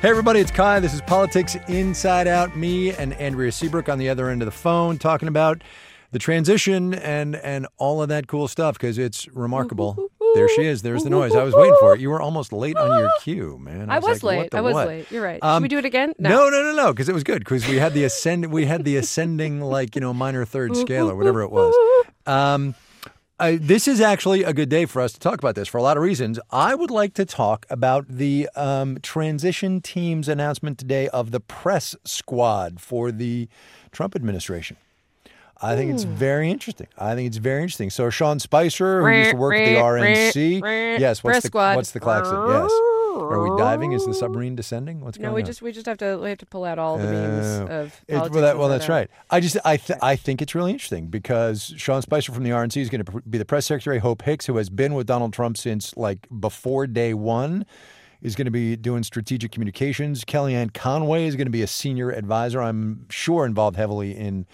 Hey, everybody, it's Kai. This is Politics Inside Out. Me and Andrea Seabrook on the other end of the phone talking about the transition and, and all of that cool stuff because it's remarkable. There she is. There's the noise. I was waiting for it. You were almost late on your cue, man. I was, like, late. I was what? late. You're right. Um, Should we do it again? No, no, no, no, because it was good because we had the ascend, we had the ascending like you know minor third scale or whatever it was. Um, I, this is actually a good day for us to talk about this for a lot of reasons. I would like to talk about the um, transition team's announcement today of the press squad for the Trump administration. I think it's very interesting. I think it's very interesting. So Sean Spicer, who used to work at the RNC, yes, what's Press the squad. what's the klaxon? Yes. Are we diving? Is the submarine descending? What's going on? No, we just we just have to we have to pull out all the memes Oh. of It- politics well, that, well, that's right. I just I th- I think it's really interesting because Sean Spicer from the RNC is going to be the press secretary. Hope Hicks, who has been with Donald Trump since like before day one, is going to be doing strategic communications. Kellyanne Conway is going to be a senior advisor. I'm sure involved heavily in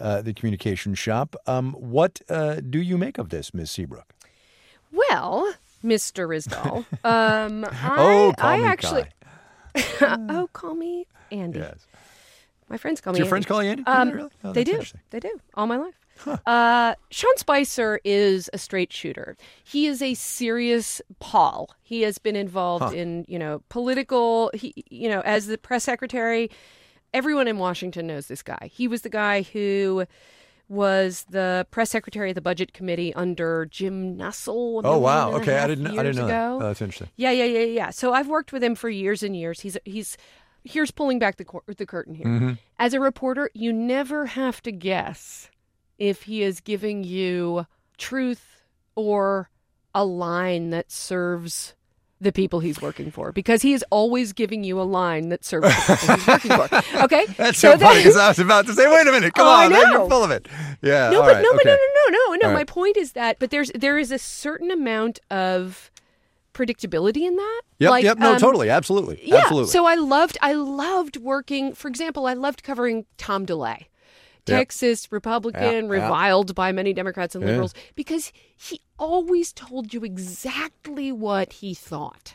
uh, the communication shop. Um, what uh, do you make of this, Ms. Seabrook? Well, Mr. Ryssdal, um, I, oh, call I me actually oh call me Andy. Yes. My friends call Do me. your Andy. friends call you Andy? Um, they really? Oh, they do. They do. All my life. Uh, Sean Spicer is a straight shooter. He is a serious Paul. He has been involved in, you know, political. He, you know, as the press secretary, everyone in Washington knows this guy. He was the guy who was the press secretary of the budget committee under Jim Nussle. Oh wow. Okay, I didn't. I didn't know that. Oh, that's interesting. Yeah, yeah, yeah, yeah. So I've worked with him for years and years. He's he's here's pulling back the cor- the curtain here. Mm-hmm. As a reporter, you never have to guess if he is giving you truth or a line that serves the people he's working for because he is always giving you a line that serves the people he's working for. Okay? That's so, funny because I was about to say, wait a minute, come Oh, on, you're full of it. Yeah. No, all but right, no, but okay. no, no, no, no, no. All My right. point is that, but there's there is a certain amount of predictability in that. Yep, Like, yep, no, um, totally, absolutely, Yeah. absolutely. So I loved I loved working. For example, I loved covering Tom DeLay. Texas Republican, reviled by many Democrats and liberals, because he always told you exactly what he thought.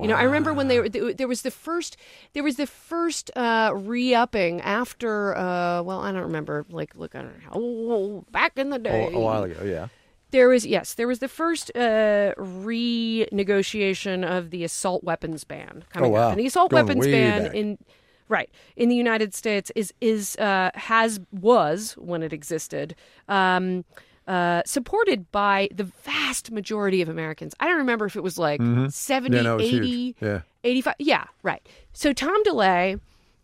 You know, I remember when they were, there was the first there was the first uh, re-upping after uh, well, I don't remember like look I don't know oh, back in the day Oh, a while ago, yeah. there was yes, there was the first uh, renegotiation of the assault weapons ban coming Oh, wow. up, and the assault Going weapons ban back. in right in the United States is is uh, has was when it existed. Um, uh, supported by the vast majority of Americans. I don't remember if it was like 70, Mm-hmm. Yeah, no, 80. Yeah. 85 yeah right so tom delay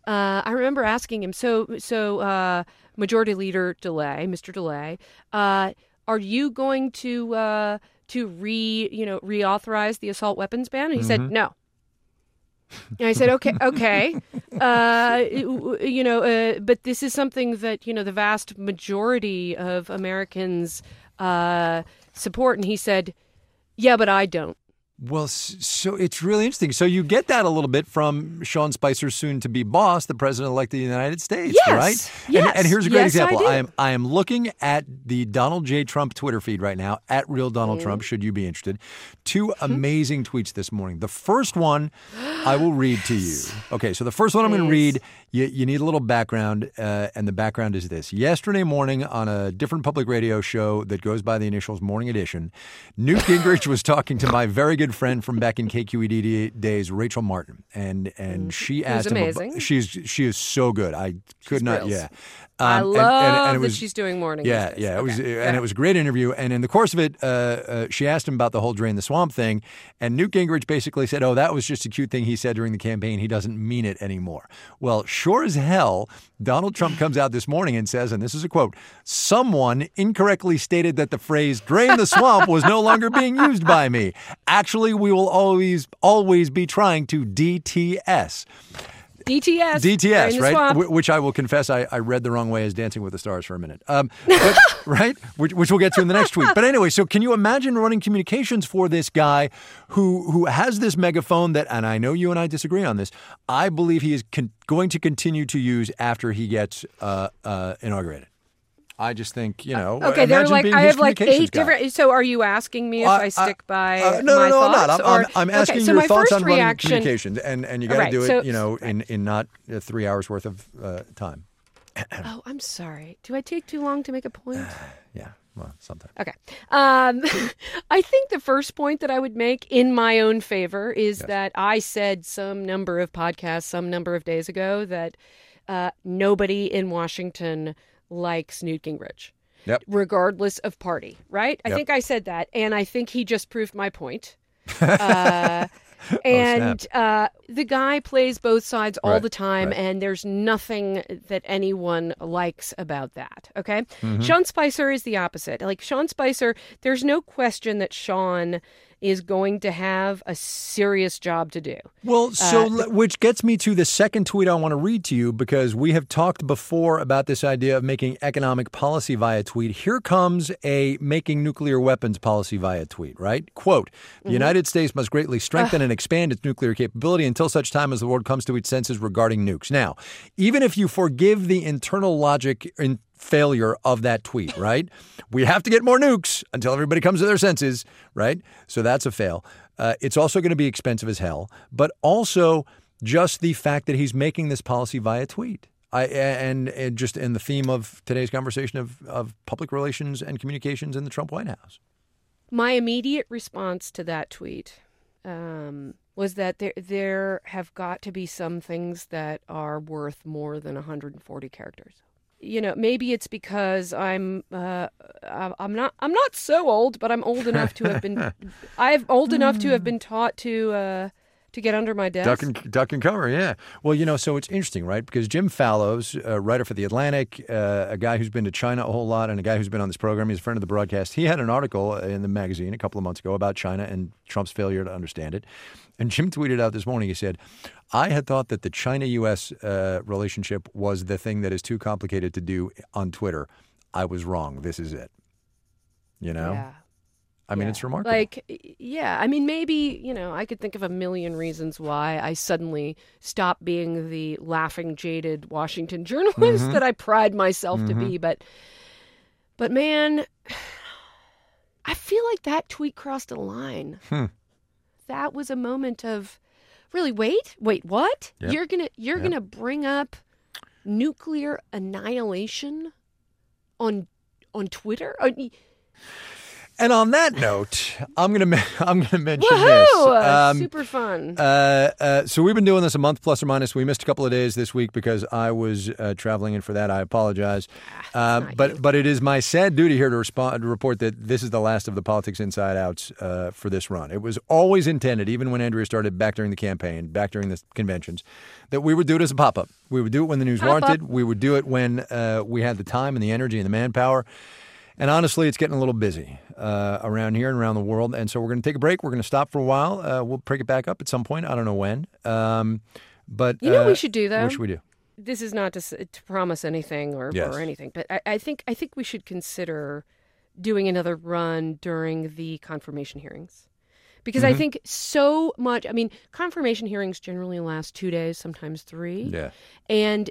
uh, i remember asking him so so uh, majority leader delay mr delay uh, are you going to uh, to re you know reauthorize the assault weapons ban and he Mm-hmm. said no and I said, okay, okay, uh, you know, uh, but this is something that you know the vast majority of Americans uh, support. And he said, yeah, but I don't. Well, so it's really interesting. So you get that a little bit from Sean Spicer's soon-to-be boss, the president-elect of the United States, Yes, right? And, yes, and here's a great yes, example. do. I am I am looking at the Donald J. Trump Twitter feed right now at real Donald Mm. Trump. Should you be interested? Two amazing tweets this morning. The first one I will read to you. Okay, so the first one I'm going to read. You, you need a little background, uh, and the background is this. Yesterday morning on a different public radio show that goes by the initials Morning Edition, Newt Gingrich was talking to my very good friend from back in KQED days, Rachel Martin, and and she asked him. amazing. she's she is so good. I could not. thrills. Yeah. I Um, and- love and- and it that was- she's doing morning. yeah, days. yeah, it was, Okay, and it was a great interview. And in the course of it, uh, uh, she asked him about the whole drain the swamp thing, and Newt Gingrich basically said, "Oh, that was just a cute thing he said during the campaign. He doesn't mean it anymore." Well, sure as hell, Donald Trump comes out this morning and says, and this is a quote: "Someone incorrectly stated that the phrase drain the swamp was no longer being used by me. Actually, we will always, always be trying to DTS." DTS. DTS, right? Wh- Which I will confess I, I read the wrong way as Dancing with the Stars for a minute. Um, but, right? Which, which we'll get to in the next tweet. But anyway, so can you imagine running communications for this guy who who has this megaphone that, and I know you and I disagree on this, I believe he is con- going to continue to use after he gets uh, uh, inaugurated. I just think you know. Okay, they're like I have like eight guy. different. So are you asking me if I- I, I- stick by Uh, no, my no, no, I'm thoughts? not. I'm, or- I'm, I'm asking okay, so your my thoughts first on running reaction, communications, and and you got to Right, do it, so- you know, in in not uh, three hours worth of uh, time. Oh, I'm sorry. Do I take too long to make a point? Yeah, well, sometimes. Okay. Um, I think the first point that I would make in my own favor is that I said some number of podcasts, some number of days ago, that uh, nobody in Washington likes Newt Gingrich, Yep. regardless of party, right? I Yep. think I said that, and I think he just proved my point. Uh, and uh, the guy plays both sides all Right, the time, right. and there's nothing that anyone likes about that. Okay, Mm-hmm. Sean Spicer is the opposite. Like Sean Spicer, there's no question that Sean is going to have a serious job to do. Well, so Uh, which gets me to the second tweet I want to read to you because we have talked before about this idea of making economic policy via tweet. Here comes a making nuclear weapons policy via tweet, right? Quote, the United States must greatly strengthen and expand its nuclear capability until such time as the world comes to its senses regarding nukes. Now, even if you forgive the internal logic in failure of that tweet, right? we have to get more nukes until everybody comes to their senses, right? So that's a fail. Uh, it's also going to be expensive as hell, but also just the fact that he's making this policy via tweet. I, and, and just in the theme of today's conversation of, of public relations and communications in the Trump White House. My immediate response to that tweet um, was that there there have got to be some things that are worth more than 140 characters. You know, maybe it's because I'm uh, I- I'm not I'm not so old, but I'm old enough to have been I'm old enough to have been taught to uh, to get under my desk. Duck and, duck and cover, yeah. Well, you know, so it's interesting, right? Because Jim Fallows, a writer for The Atlantic, uh, a guy who's been to China a whole lot, and a guy who's been on this program, he's a friend of the broadcast. He had an article in the magazine a couple of months ago about China and Trump's failure to understand it. And Jim tweeted out this morning, he said, I had thought that the China U.S. Uh, relationship was the thing that is too complicated to do on Twitter. I was wrong. This is it. You know? Yeah. I mean, Yeah. it's remarkable. Like, yeah, I mean, maybe, you know, I could think of a million reasons why I suddenly stopped being the laughing, jaded Washington journalist Mm-hmm. that I pride myself to be. But, but man, I feel like that tweet crossed a line. Hmm. That was a moment of, really, wait, wait, what? Yep. You're gonna, you're Yep. gonna bring up nuclear annihilation on, on Twitter? Y- and on that note, I'm gonna I'm gonna mention Woohoo! this. Uh, Um, Super fun. Uh, uh, so we've been doing this a month plus or minus. We missed a couple of days this week because I was uh, traveling, and for that I apologize. Uh, but you. but it is my sad duty here to respond to report that this is the last of the politics inside outs uh, for this run. It was always intended, even when Andrea started back during the campaign, back during the conventions, that we would do it as a pop up. We would do it when the news Pop-up. warranted. We would do it when uh, we had the time and the energy and the manpower. And honestly, it's getting a little busy uh, around here and around the world. And so we're going to take a break. We're going to stop for a while. Uh, we'll pick it back up at some point. I don't know when. Um, but You know what we uh, should do, though? What should we do? this is not to, to promise anything or, Yes. or anything, but I, I think I think we should consider doing another run during the confirmation hearings. Because Mm-hmm. I think so much, I mean, confirmation hearings generally last two days, sometimes three. Yeah. And,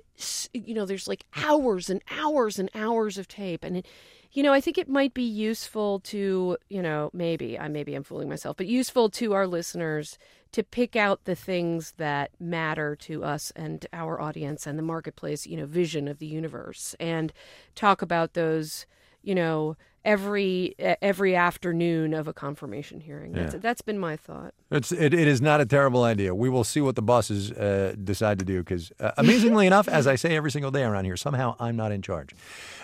you know, there's like hours and hours and hours of tape. And, it, you know, I think it might be useful to, you know, maybe, I maybe I'm fooling myself, but useful to our listeners to pick out the things that matter to us and our audience and the marketplace, you know, vision of the universe and talk about those, you know, every every afternoon of a confirmation hearing. That's, Yeah. that's been my thought. It's, it, it is not a terrible idea. We will see what the bosses uh, decide to do because, uh, amazingly enough, as I say every single day around here, somehow I'm not in charge.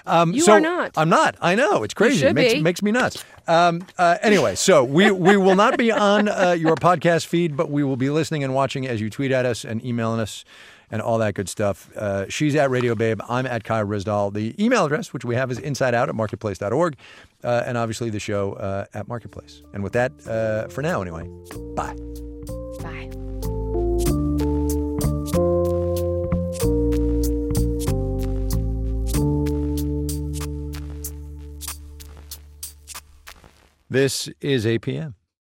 Um, You so- are not. I'm not. I know. It's crazy. it makes, be. makes me nuts. Um, uh, anyway, so we, we will not be on uh, your podcast feed, but we will be listening and watching as you tweet at us and emailing us and all that good stuff. Uh, she's at Radio Babe. I'm at Kai Ryssdal. The email address, which we have, is insideout at marketplace.org. Uh, and obviously the show uh, at Marketplace. And with that, uh, for now anyway, bye. Bye. This is APM.